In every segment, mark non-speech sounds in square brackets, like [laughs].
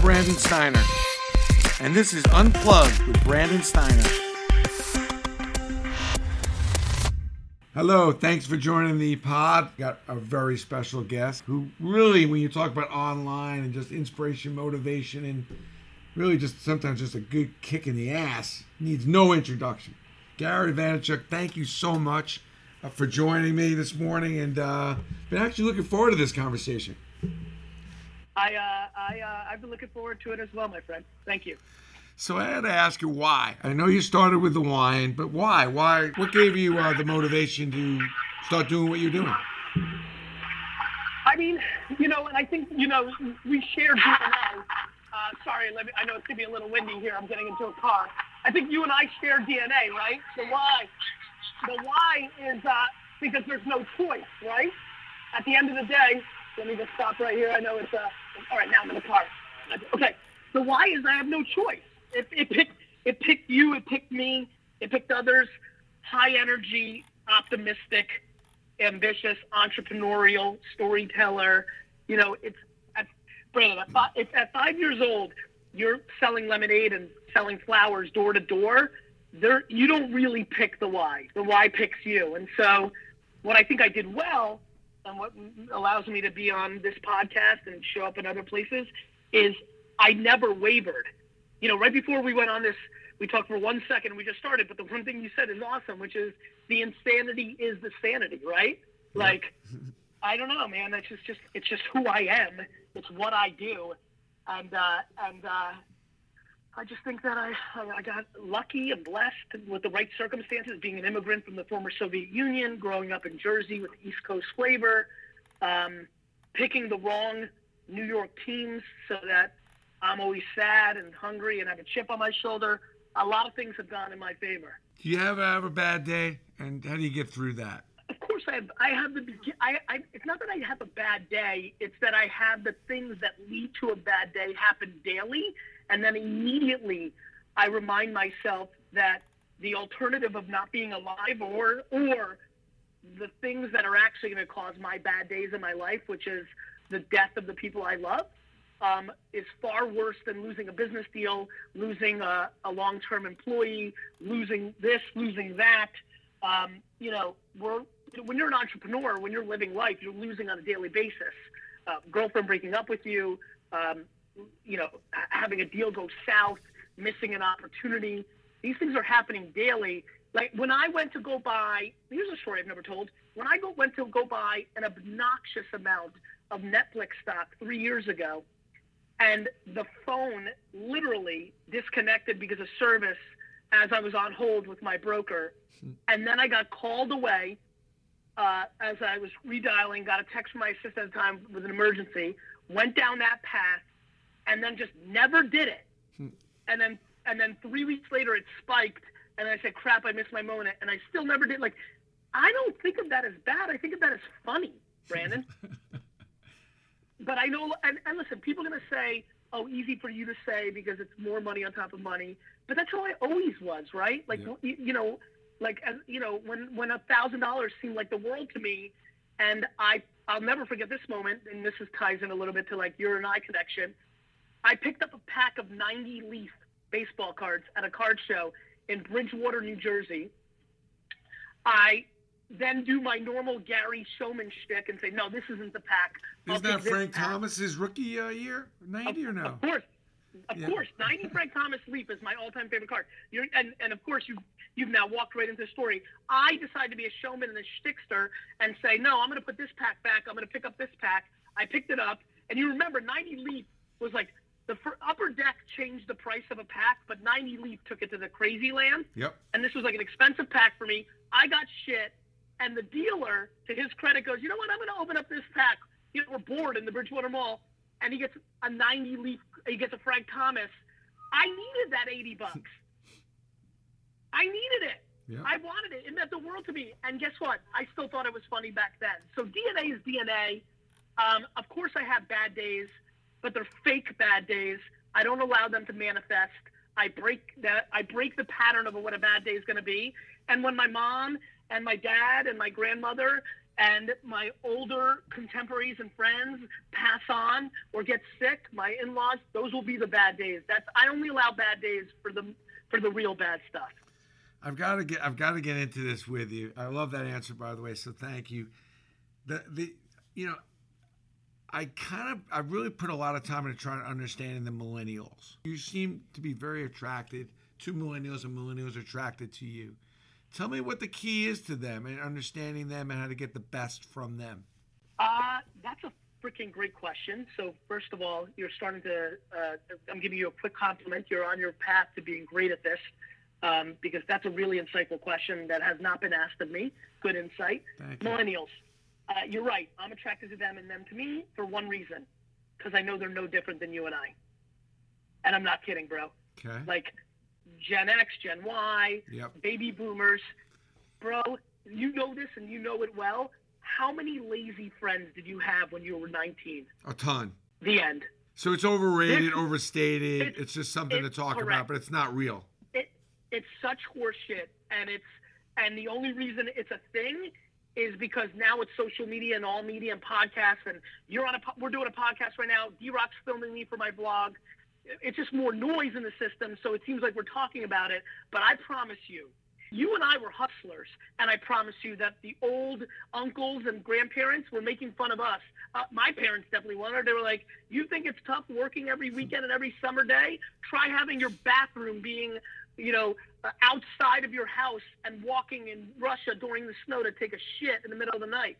Brandon Steiner, and this is Unplugged with Brandon Steiner. Hello, thanks for joining the pod. Got a very special guest who really, when you talk about online and just inspiration, motivation, and really just sometimes just a good kick in the ass, needs no introduction. Gary Vaynerchuk, thank you so much uh, for joining me this morning, and uh, been actually looking forward to this conversation. I, uh, I, uh, I've been looking forward to it as well, my friend. Thank you. So I had to ask you why. I know you started with the wine, but why? Why? What gave you uh, the motivation to start doing what you're doing? I mean, you know, and I think you know we share DNA. Uh, sorry, let me, I know it's gonna be a little windy here. I'm getting into a car. I think you and I share DNA, right? The why, the why is uh, because there's no choice, right? At the end of the day, let me just stop right here. I know it's uh, all right. Now I'm in the car. Okay. The why is I have no choice. It, it picked it picked you. It picked me. It picked others. High energy, optimistic, ambitious, entrepreneurial, storyteller. You know, it's at, Brandon. At five, if at five years old, you're selling lemonade and selling flowers door to door. There, you don't really pick the why. The why picks you. And so, what I think I did well, and what allows me to be on this podcast and show up in other places, is I never wavered. You know, right before we went on this, we talked for one second. We just started, but the one thing you said is awesome, which is the insanity is the sanity, right? Like, I don't know, man. That's just, just it's just who I am. It's what I do, and uh, and uh, I just think that I I got lucky and blessed with the right circumstances, being an immigrant from the former Soviet Union, growing up in Jersey with East Coast flavor, um, picking the wrong New York teams so that I'm always sad and hungry and have a chip on my shoulder. A lot of things have gone in my favor. Do you ever have a bad day, and how do you get through that? Of course, I have. I have the. I, I. It's not that I have a bad day. It's that I have the things that lead to a bad day happen daily, and then immediately I remind myself that the alternative of not being alive, or or the things that are actually going to cause my bad days in my life, which is the death of the people I love, um, is far worse than losing a business deal, losing a, a long-term employee, losing this, losing that. Um, you know, when you're an entrepreneur, when you're living life, you're losing on a daily basis. Uh, girlfriend breaking up with you, um, you know, having a deal go south, missing an opportunity. These things are happening daily. Like when I went to go buy, here's a story I've never told. When I go, went to go buy an obnoxious amount of Netflix stock three years ago, and the phone literally disconnected because of service as I was on hold with my broker. And then I got called away uh, as I was redialing, got a text from my assistant at the time with an emergency, went down that path, and then just never did it. Hmm. And then and then three weeks later it spiked, and I said, "Crap, I missed my moment," and I still never did. Like, I don't think of that as bad. I think of that as funny, Brandon. [laughs] but I know, and, and listen, people are going to say, oh, easy for you to say because it's more money on top of money. But that's how I always was, right? Like, Yeah. you, you know, like, as, you know, when, when a thousand dollars seemed like the world to me and I, I'll never forget this moment. And this is ties in a little bit to like your and I connection. I picked up a pack of 90 leaf baseball cards at a card show in Bridgewater, New Jersey. I then do my normal Gary Showman shtick and say, no, this isn't the pack. Isn't that Frank pack." Thomas's rookie uh, year, ninety or no? Of course. Of Yeah. course, 90 [laughs] Frank Thomas Leaf is my all-time favorite card. You're, and, and of course, you've, you've now walked right into the story. I decided to be a showman and a shtickster and say, no, I'm going to put this pack back. I'm going to pick up this pack. I picked it up. And you remember, 90 Leaf was like, the upper deck changed the price of a pack, but 90 Leaf took it to the crazy land. Yep. And this was like an expensive pack for me. I got shit. And the dealer, to his credit, goes, you know what? I'm going to open up this pack. You know, we're bored in the Bridgewater Mall. And he gets a 90 leaf, he gets a Frank Thomas. I needed that 80 bucks. [laughs] I needed it. Yep. I wanted it. It meant the world to me. And guess what? I still thought it was funny back then. So DNA is DNA. Um, of course, I have bad days, but they're fake bad days. I don't allow them to manifest. I break that. I break the pattern of what a bad day is going to be. And when my mom and my dad and my grandmother and my older contemporaries and friends pass on or get sick, my in-laws, those will be the bad days. That's I only allow bad days for the for the real bad stuff. I've got to get I've got to get into this with you. I love that answer by the way, so thank you. The the you know I kind of I really put a lot of time into trying to understanding the millennials. You seem to be very attracted to millennials and millennials are attracted to you. Tell me what the key is to them and understanding them and how to get the best from them. Uh, that's a freaking great question. So first of all, you're starting to. Uh, I'm giving you a quick compliment. You're on your path to being great at this um, because that's a really insightful question that has not been asked of me. Good insight. Thank you. Millennials. Uh, you're right. I'm attracted to them and them to me for one reason, because I know they're no different than you and I. And I'm not kidding, bro. Okay. Like Gen X, Gen Y, Yep. baby boomers. Bro, you know this and you know it well. How many lazy friends did you have when you were 19? A ton. The end. So it's overrated, It's- overstated. it's- It's, just something to it's talk about, but it's not real. It, it's such horseshit, and it's and the only reason it's a thing is because now it's social media and all media and podcasts, and you're on a we're doing a podcast right now. D Rock's filming me for my blog. It's just more noise in the system, so it seems like we're talking about it. But I promise you, you and I were hustlers, and I promise you that the old uncles and grandparents were making fun of us. Uh, my parents definitely were. They were like, "You think it's tough working every weekend and every summer day? Try having your bathroom being, you know, uh, outside of your house and walking in Russia during the snow to take a shit in the middle of the night."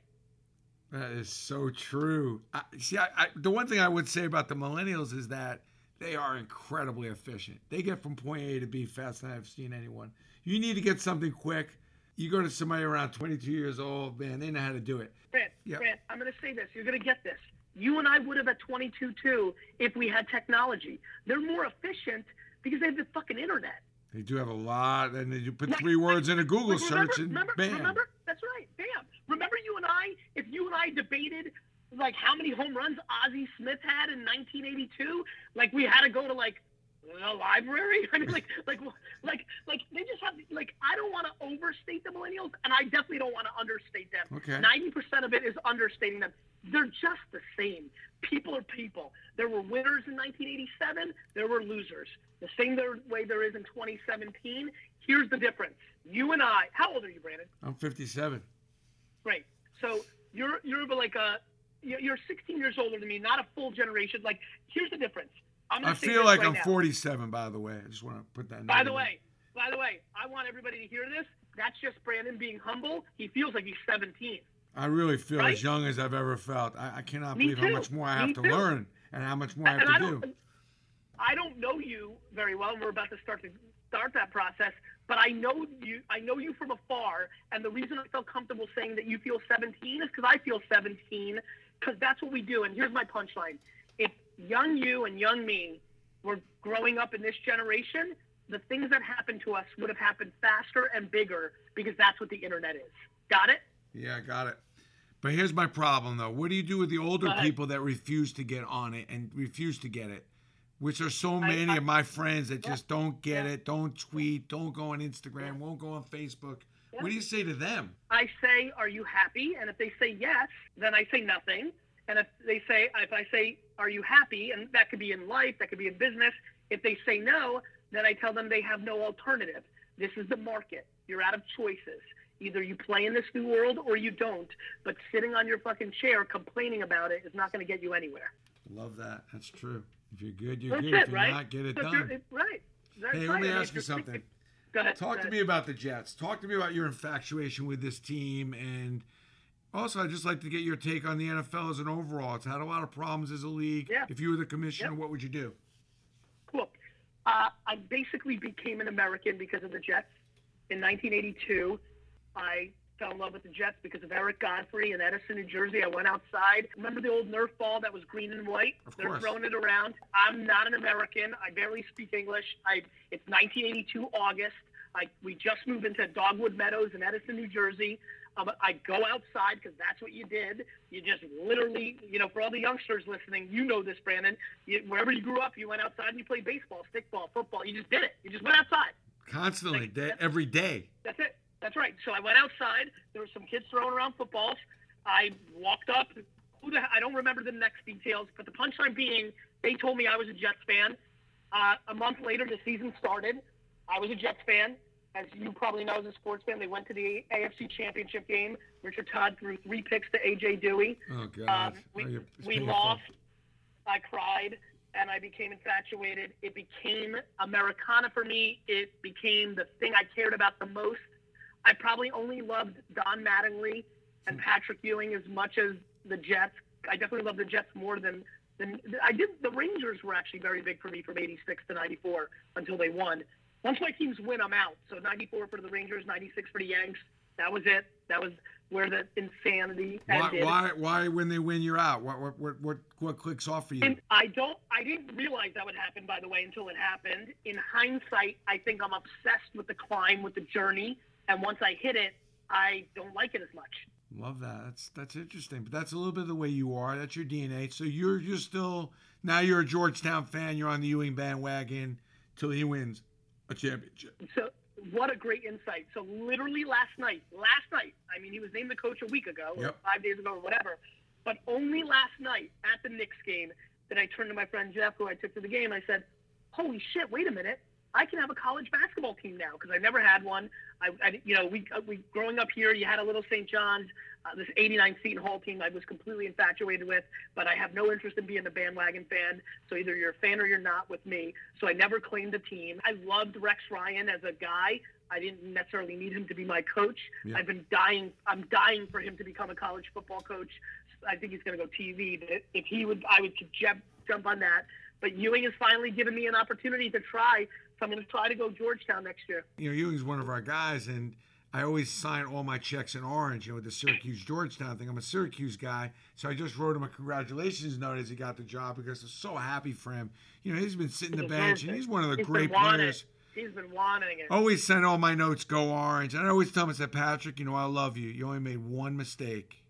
That is so true. I, see, I, I, the one thing I would say about the millennials is that they are incredibly efficient. They get from point A to B faster than I've seen anyone. You need to get something quick. You go to somebody around 22 years old, man, they know how to do it. Grant, Yeah. Grant, I'm going to say this. You're going to get this. You and I would have at 22 too if we had technology. They're more efficient because they have the fucking internet. They do have a lot, and do put three words in a Google remember, search and remember, bam. remember? That's right. Bam. Remember you and I? If you and I debated like how many home runs Ozzie Smith had in 1982, like we had to go to like the library. [laughs] I mean, like, like, like, like they just have like. I don't want to overstate the millennials, and I definitely don't want to understate them. Okay. Ninety percent of it is understating them. They're just the same. People are people. There were winners in 1987. There were losers. The same there, way there is in 2017. Here's the difference. You and I. How old are you, Brandon? I'm 57. Great. So you're you're like a you're 16 years older than me, not a full generation. Like here's the difference. I feel like right I'm now. 47, by the way. I just want to put that. in By the way, by the way, I want everybody to hear this. That's just Brandon being humble. He feels like he's 17. I really feel Right? as young as I've ever felt. I, I cannot Me believe how much more I have Me to too. learn and how much more I have and to I do. I don't know you very well. and We're about to start to start that process, but I know you. I know you from afar, and the reason I felt comfortable saying that you feel 17 is because I feel 17, because that's what we do. And here's my punchline: young you and young me were growing up in this generation, the things that happened to us would have happened faster and bigger because that's what the internet is. Got it? Yeah, I got it. But here's my problem, though. What do you do with the older people that refuse to get on it and refuse to get it? Which are so many I- of my friends that Yeah. just don't get Yeah. it, don't tweet, don't go on Instagram, won't go on Facebook. What do you say to them? I say, "Are you happy?" And if they say yes, then I say nothing. And if they say, if I say, "Are you happy?" and that could be in life, that could be in business. If they say no, then I tell them they have no alternative. This is the market. You're out of choices. Either you play in this new world or you don't. But sitting on your fucking chair complaining about it is not going to get you anywhere. Love that. That's true. If you're good, you're That's good. it, if you're right? not, get it done. it- right. That's Hey, right. let me ask you something. Go ahead. Talk go to me about the Jets. Talk to me about your infatuation with this team, and also I'd just like to get your take on the NFL as an overall. It's had a lot of problems as a league. Yeah. If you were the commissioner, what would you do? Look, Uh, I basically became an American because of the Jets. In 1982, I fell in love with the Jets because of Eric Godfrey in Edison, New Jersey. I went outside. Remember the old Nerf ball that was green and white? Of They're course. throwing it around. I'm not an American. I barely speak English. I, it's 1982 August. I, we just moved into Dogwood Meadows in Edison, New Jersey. Um, I go outside because that's what you did. You just literally, you know, for all the youngsters listening, you know this, Brandon. You, wherever you grew up, you went outside and you played baseball, stickball, football. You just did it. You just went outside. Constantly, Like, day, every day. That's it. That's right. So I went outside. There were some kids throwing around footballs. I walked up. Who the, I don't remember the next details, but the punchline being, they told me I was a Jets fan. Uh, a month later, the season started. I was a Jets fan. As you probably know as a sports fan, they went to the AFC Championship game. Richard Todd threw three picks to AJ Duhe. Oh God! Um, we Oh, you're- we lost. I cried and I became infatuated. It became Americana for me. It became the thing I cared about the most. I probably only loved Don Mattingly and Patrick Ewing as much as the Jets. I definitely loved the Jets more than than I did. The Rangers were actually very big for me from '86 to '94 until they won. Once my teams win, I'm out. So '94 for the Rangers, '96 for the Yanks. That was it. That was where the insanity Why, ended. why? Why? When they win, you're out. What? What? What? What, what clicks off for you? And I don't. I didn't realize that would happen, by the way, until it happened. In hindsight, I think I'm obsessed with the climb, with the journey, and once I hit it, I don't like it as much. Love that. That's that's interesting. But that's a little bit of the way you are. That's your DNA. So you're you're still now you're a Georgetown fan. You're on the Ewing bandwagon till he wins a championship. So, what a great insight. So, literally last night, last night, I mean, he was named the coach a week ago, or Yep. five days ago, or whatever. But only last night at the Knicks game did I turn to my friend Jeff, who I took to the game. I said, "Holy shit! Wait a minute." I can have a college basketball team now because I never had one. I, I you know, we, uh, we growing up here, you had a little St. John's, uh, this '89 Seton Hall team. I was completely infatuated with, but I have no interest in being a bandwagon fan. So either you're a fan or you're not with me. So I never claimed a team. I loved Rex Ryan as a guy. I didn't necessarily need him to be my coach. Yeah. I've been dying. I'm dying for him to become a college football coach. I think he's going to go TV. But if he would, I would jump jump on that. But Ewing has finally given me an opportunity to try. So I'm going to try to go Georgetown next year. You know, Ewing's one of our guys, and I always sign all my checks in orange. You know, with the Syracuse Georgetown thing. I'm a Syracuse guy, so I just wrote him a congratulations note as he got the job because I'm so happy for him. You know, he's been sitting the bench, and he's one of the He's great players. He's been wanting it. Always send all my notes go orange. And I always tell him, I said, Patrick, you know, I love you. You only made one mistake.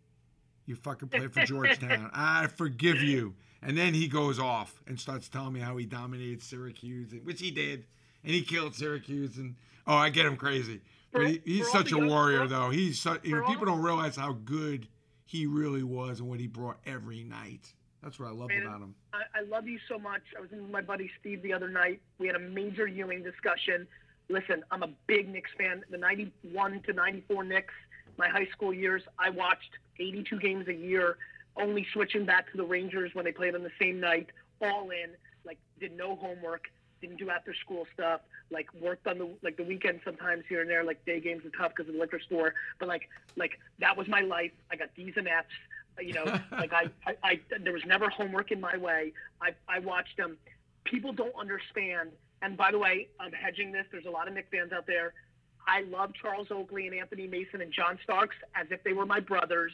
You fucking played for Georgetown. [laughs] I forgive you. And then he goes off and starts telling me how he dominated Syracuse, which he did. And he killed Syracuse. And oh, I get him crazy. But he, he's such a warrior, though. He's such, you know, people don't realize how good he really was and what he brought every night. That's what I loved Man, about him. I, I love you so much. I was with my buddy Steve the other night. We had a major Ewing discussion. Listen, I'm a big Knicks fan. The 91 to 94 Knicks, my high school years, I watched 82 games a year, only switching back to the Rangers when they played on the same night, all in, like, did no homework, didn't do after school stuff, like, worked on the, like, the weekend sometimes here and there, like, day games are tough because of the liquor store, but, like, like, that was my life. I got D's and F's you know, [laughs] like I, I, I, there was never homework in my way. I, I watched them. People don't understand. And by the way, I'm hedging this. There's a lot of Knick fans out there. I love Charles Oakley and Anthony Mason and John Starks as if they were my brothers.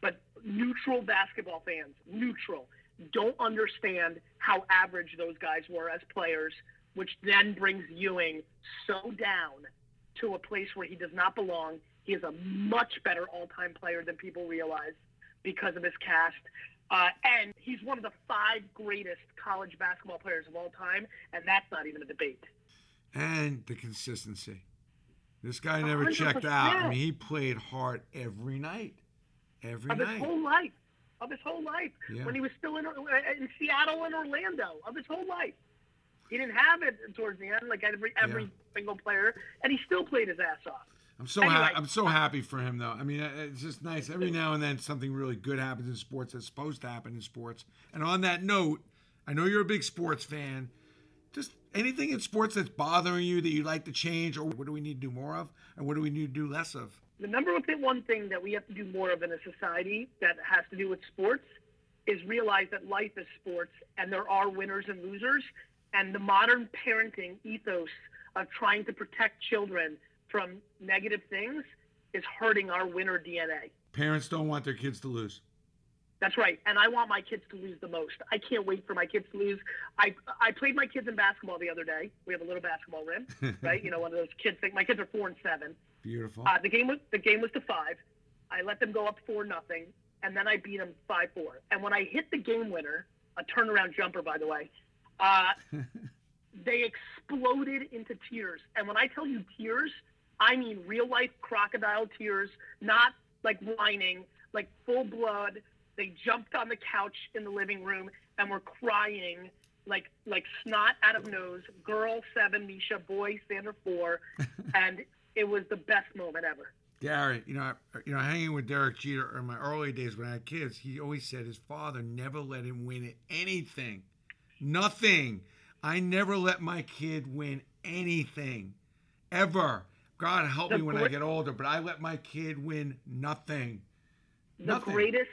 But neutral basketball fans, neutral, don't understand how average those guys were as players, which then brings Ewing so down to a place where he does not belong. He is a much better all-time player than people realize because of his cast. Uh, and he's one of the five greatest college basketball players of all time, and that's not even a debate. and the consistency. This guy never checked 100%. out. I mean, he played hard every night, every Of his night. whole life. Of his whole life. Yeah. When he was still in, uh, uh, in Seattle and Orlando. Of his whole life. He didn't have it towards the end, like every every Yeah. single player, and he still played his ass off. I'm so Anyway. ha- I'm so happy for him though. I mean, uh, uh, it's just nice. Every now and then something really good happens in sports that's supposed to happen in sports. And on that note, I know you're a big sports fan. Just anything in sports that's bothering you that you'd like to change, or what do we need to do more of, and what do we need to do less of? The number one thing, that we have to do more of in a society that has to do with sports is realize that life is sports and there are winners and losers. And the modern parenting ethos of trying to protect children from negative things is hurting our winner DNA. Parents don't want their kids to lose. That's right. And I want my kids to lose the most. I can't wait for my kids to lose. I I played my kids in basketball the other day. We have a little basketball rim, [laughs] right? You know, one of those kids think my kids are four and seven. Beautiful. Uh, the game was the game was to five. I let them go up four nothing, and then I beat them five four. And when I hit the game winner, a turnaround jumper, by the way, uh, [laughs] they exploded into tears. And when I tell you tears, I mean real life crocodile tears, not like whining, like full blood. They jumped on the couch in the living room and were crying like like snot out of nose. Girl seven, Misha, boy Xander four, [laughs] and it was the best moment ever. Gary, you know, you know, hanging with Derek Jeter in my early days when I had kids, he always said his father never let him win anything, nothing. I never let my kid win anything, ever. God help me when I get older, but I let my kid win nothing. The Nothing. greatest.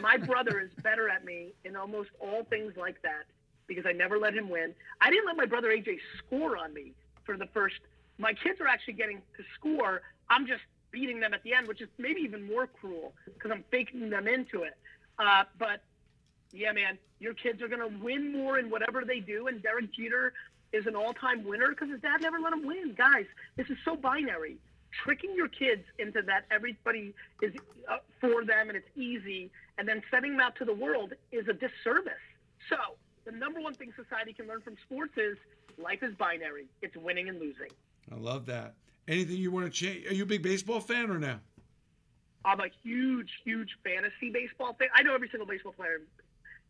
My brother is better at me in almost all things like that because I never let him win. I didn't let my brother AJ score on me for the first. My kids are actually getting to score. I'm just beating them at the end, which is maybe even more cruel because I'm faking them into it. Uh, but yeah, man, your kids are going to win more in whatever they do. And Derek Jeter is an all-time winner because his dad never let him win. Guys, this is so binary. Tricking your kids into that everybody is uh, for them and it's easy, and then sending them out to the world is a disservice. So the number one thing society can learn from sports is life is binary. It's winning and losing. I love that. Anything you want to change? Are you a big baseball fan or now? I'm a huge, huge fantasy baseball fan. I know every single baseball player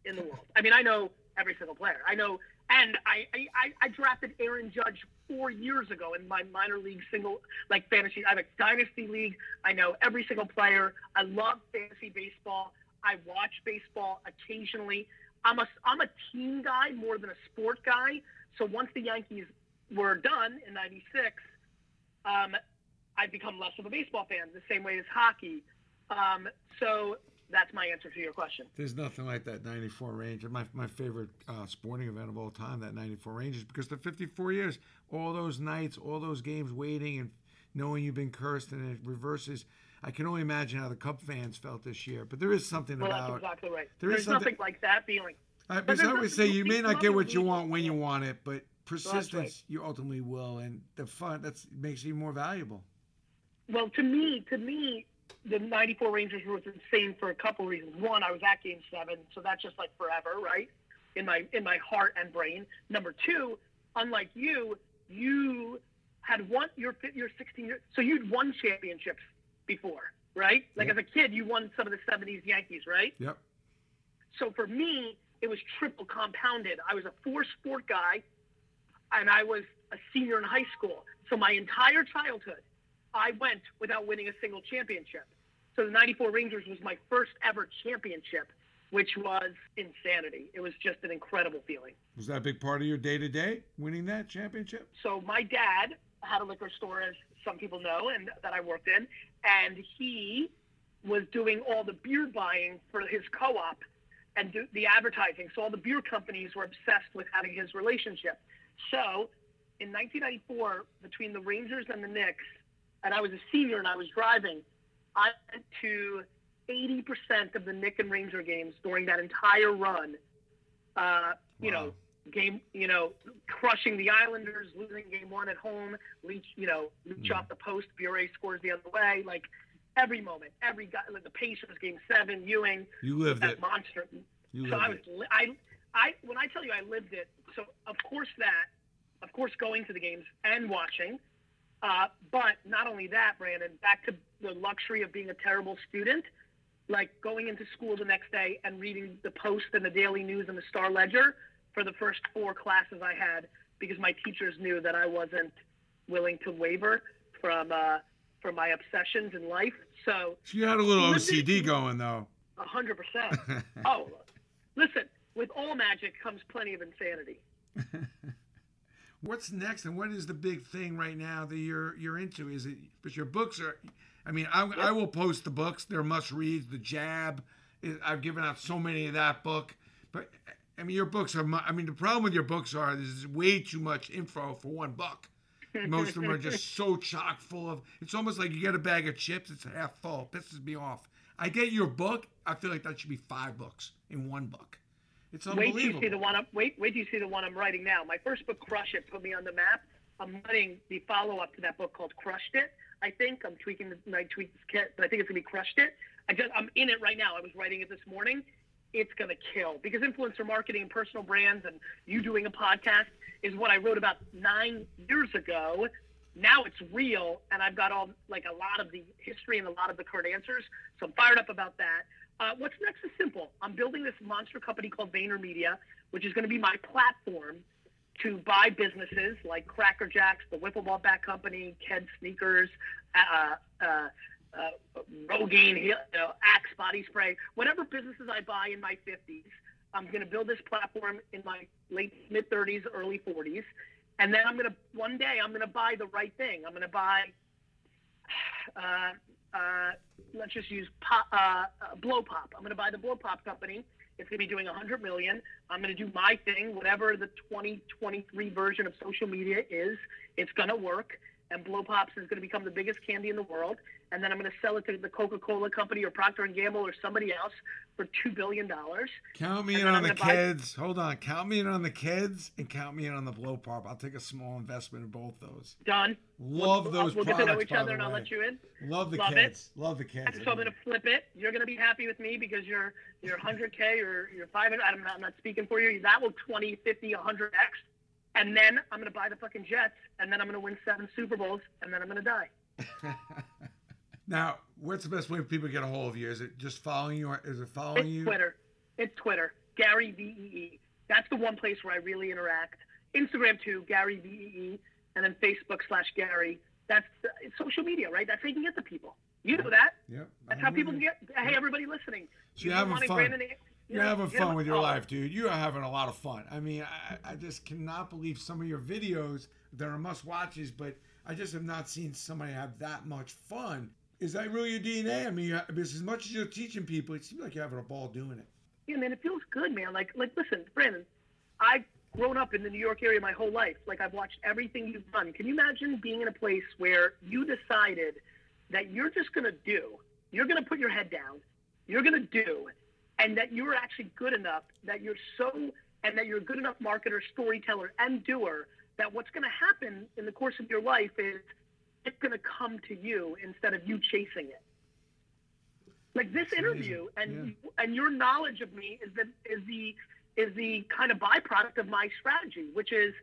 in the world. I mean, I know every single player. I know, and I, I, I drafted Aaron Judge four years ago in my minor league single, like fantasy. I have a dynasty league. I know every single player. I love fantasy baseball. I watch baseball occasionally. I'm a, I'm a team guy more than a sport guy. So once the Yankees were done in '96, um, I've become less of a baseball fan. The same way as hockey. Um, so that's my answer to your question. There's nothing like that 94 Rangers. My, my favorite uh, sporting event of all time, that 94 Rangers, because the 54 years, all those nights, all those games waiting and knowing you've been cursed and it reverses. I can only imagine how the Cub fans felt this year. But there is something Well, about that's exactly right. there is There's something- nothing like that feeling. I, because I always say you may not get what you want when you want it, but persistence right. you ultimately will, and the fun that makes you more valuable. Well, to me, to me, the '94 Rangers was insane for a couple reasons. One, I was at Game Seven, so that's just like forever, right? In my in my heart and brain. Number two, unlike you, you had won your your 16 years, so you'd won championships before, right? Like Yep. as a kid, you won some of the '70s Yankees, right? Yep. So for me, it was triple compounded. I was a four sport guy, and I was a senior in high school. So my entire childhood, I went without winning a single championship. So the 94 Rangers was my first ever championship, which was insanity. It was just an incredible feeling. Was that a big part of your day to day, winning that championship? So my dad had a liquor store, as some people know, and that I worked in, and he was doing all the beer buying for his co-op and do, the advertising. So all the beer companies were obsessed with having his relationship. So in 1994, between the Rangers and the Knicks, and I was a senior and I was driving, I went to 80% of the Knick and Ranger games during that entire run. Uh, you Wow. know, game, you know, crushing the Islanders, losing game one at home, Leetch, you know, Leetch Mm. off the post, Bure scores the other way, like every moment, every guy, like the Pacers game seven, Ewing, You lived that it. monster. You So I was, it. I, I, when I tell you I lived it, so of course that, of course going to the games and watching, uh, but not only that, Brandon, back to the luxury of being a terrible student, like going into school the next day and reading the Post and the Daily News and the Star Ledger for the first four classes I had because my teachers knew that I wasn't willing to waver from uh, from my obsessions in life. So you had a little it. OCD going though. a hundred percent. [laughs] Oh, listen, with all magic comes plenty of insanity. [laughs] What's next, and what is the big thing right now that you're you're into? Is it But your books are? I mean, I, I will post the books. They're must reads. The Jab. I've given out so many of that book, but I mean, your books are. I mean, the problem with your books are there's way too much info for one book. Most of them are just so [laughs] chock full of. It's almost like you get a bag of chips. It's half full. Pisses me off. I get your book. I feel like that should be five books in one book. It's Wait till you see the one. I'm, wait, wait till you see the one I'm writing now. My first book, Crush It, put me on the map. I'm writing the follow-up to that book called Crushed It. I think I'm tweaking the I tweak this kit, but I think it's gonna be Crushed It. I just I'm in it right now. I was writing it this morning. It's gonna kill because influencer marketing and personal brands and you doing a podcast is what I wrote about nine years ago. now it's real, and I've got all like a lot of the history and a lot of the current answers. So I'm fired up about that. Uh, what's next is simple. I'm building this monster company called VaynerMedia, which is going to be my platform to buy businesses like Cracker Jacks, the Wiffle Ball Bat Company, Ked Sneakers, uh, uh, uh, Rogaine, you know, Axe Body Spray, whatever businesses I buy in my 50s. I'm going to build this platform in my late mid 30s, early 40s, and then I'm going to one day I'm going to buy the right thing. I'm going to buy. Uh, uh, let's just use pop, uh, uh, Blow Pop. I'm going to buy the Blow Pop company. It's going to be doing 100 million. I'm going to do my thing, whatever the 2023 version of social media is. It's going to work, and Blow Pops is going to become the biggest candy in the world and then I'm going to sell it to the Coca-Cola company or Procter and Gamble or somebody else for two billion dollars. Count me in on the kids. Buy... Hold on, count me in on the kids and count me in on the blow pop. I'll take a small investment in both those. Done. Love we'll, those. We'll products, get to know each other, and I'll let you in. Love the Love kids. It. Love the kids. So I'm going to flip it. You're going to be happy with me because you're you're 100k or you're 500. I'm not, I'm not speaking for you. That will 20, 50, 100x. And then I'm going to buy the fucking Jets, and then I'm going to win seven Super Bowls, and then I'm going to die. [laughs] Now, what's the best way for people to get a hold of you? Is it just following you? Or Is it following it's you? Twitter. It's Twitter. Gary V E E. That's the one place where I really interact. Instagram too, Gary V E E, and then Facebook slash Gary. That's it's social media, right? That's how you can get the people. You know that. Yep. That's how people get. Hey, everybody listening. So you're having fun. Brandon, you are having fun with your life, dude. You are having a lot of fun. I mean, I, I just cannot believe some of your videos. that are must watches, but I just have not seen somebody have that much fun is that really your DNA? I mean, as much as you're teaching people, it seems like you're having a ball doing it. Yeah, man, it feels good, man. Like, like, listen, Brandon, I've grown up in the New York area my whole life. Like, I've watched everything you've done. Can you imagine being in a place where you decided that you're just going to do, you're going to put your head down, you're going to do, and that you're actually good enough, that you're so, and that you're a good enough marketer, storyteller, and doer, that what's going to happen in the course of your life is it's going to come to you instead of you chasing it. Like this That's interview and yeah. and your knowledge of me is the is the is the kind of byproduct of my strategy, which is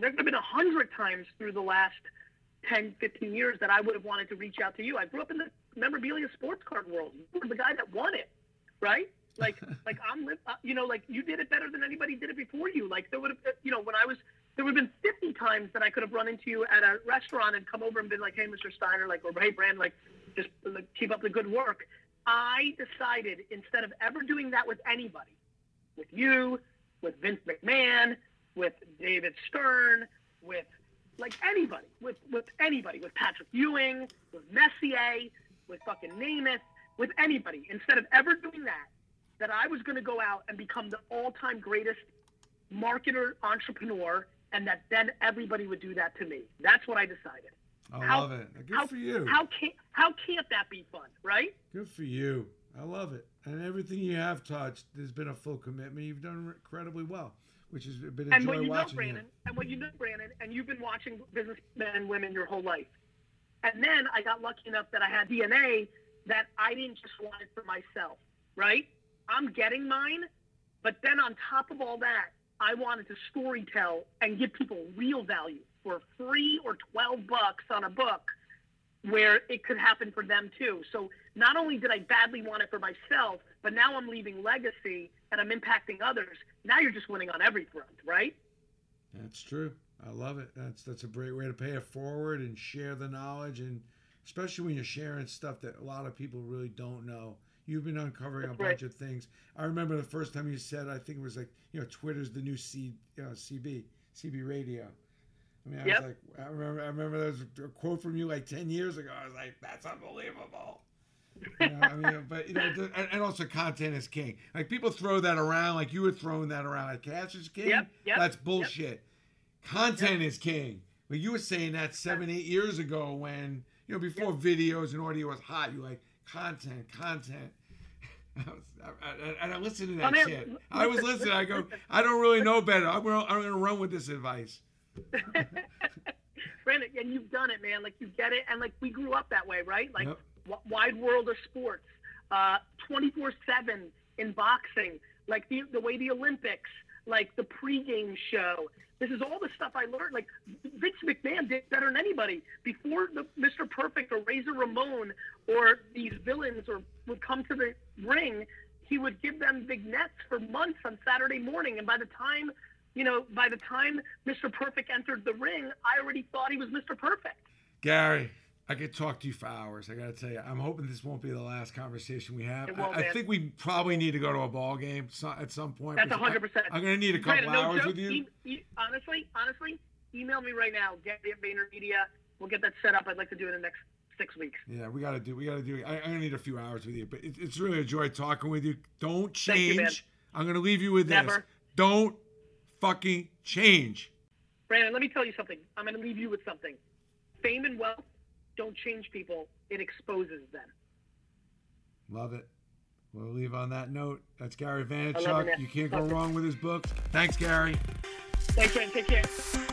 there have been a hundred times through the last 10, 15 years that I would have wanted to reach out to you. I grew up in the memorabilia sports card world. You were the guy that won it, right? [laughs] Like, like I'm, uh, you know, like you did it better than anybody did it before you. Like there would have, you know, when I was there would have been 50 times that I could have run into you at a restaurant and come over and been like, hey, Mr. Steiner, like, or hey, Brand, like, just like, keep up the good work. I decided instead of ever doing that with anybody, with you, with Vince McMahon, with David Stern, with like anybody, with with anybody, with Patrick Ewing, with Messier, with fucking Namath, with anybody, instead of ever doing that, that I was going to go out and become the all-time greatest marketer, entrepreneur, and that then everybody would do that to me. That's what I decided. I how, love it. Good how, for you. How can't how can't that be fun, right? Good for you. I love it. And everything you have touched, there's been a full commitment. You've done incredibly well, which has been and what you know, Brandon, you. And what you know, Brandon, and you've been watching businessmen and women your whole life. And then I got lucky enough that I had DNA that I didn't just want it for myself, right? I'm getting mine, but then on top of all that, I wanted to storytell and give people real value for free or 12 bucks on a book where it could happen for them too. So not only did I badly want it for myself, but now I'm leaving legacy and I'm impacting others. Now you're just winning on every front, right? That's true. I love it. That's that's a great way to pay it forward and share the knowledge and especially when you're sharing stuff that a lot of people really don't know. You've been uncovering That's a bunch of things. I remember the first time you said, I think it was like, you know, Twitter's the new C, uh, you know, CB, CB radio. I mean, I yep. was like, I remember, I remember there was a quote from you like 10 years ago. I was like, that's unbelievable. You know, I mean, but you know, and also content is king. Like people throw that around, like you were throwing that around. Like cash is king. Yep, yep, that's bullshit. Yep. Content is king. But you were saying that seven, eight years ago when you know before videos and audio was hot. You like content, content. [laughs] and I listened to that oh, man, shit. [laughs] I was listening. I go, I don't really know better. I'm gonna, I'm gonna run with this advice. [laughs] Brandon, and you've done it, man. Like you get it, and like we grew up that way, right? Like yep. w- wide world of sports, uh, twenty four seven in boxing, like the the way the Olympics, like the pregame show. This is all the stuff I learned. Like Vince McMahon did better than anybody before the Mr. Perfect or Razor Ramon or these villains or would come to the ring. He would give them vignettes for months on Saturday morning, and by the time, you know, by the time Mr. Perfect entered the ring, I already thought he was Mr. Perfect. Gary, I could talk to you for hours. I got to tell you, I'm hoping this won't be the last conversation we have. I, I think we probably need to go to a ball game at some point. That's 100%. I'm going to need a couple no hours joke, with you. e- e- honestly, honestly, email me right now. Get at VaynerMedia. We'll get that set up. I'd like to do it in the next six weeks. Yeah, we got to do. We got to do. I, I'm gonna need a few hours with you, but it, it's really a joy talking with you. Don't Thank you. I'm gonna leave you with this. Never. Don't fucking change. Brandon, let me tell you something. I'm going to leave you with something. Fame and wealth don't change people. It exposes them. Love it. We'll leave on that note. That's Gary Vaynerchuk. You can't go wrong with his books. Thanks, Gary. Thanks, Brandon. Take care.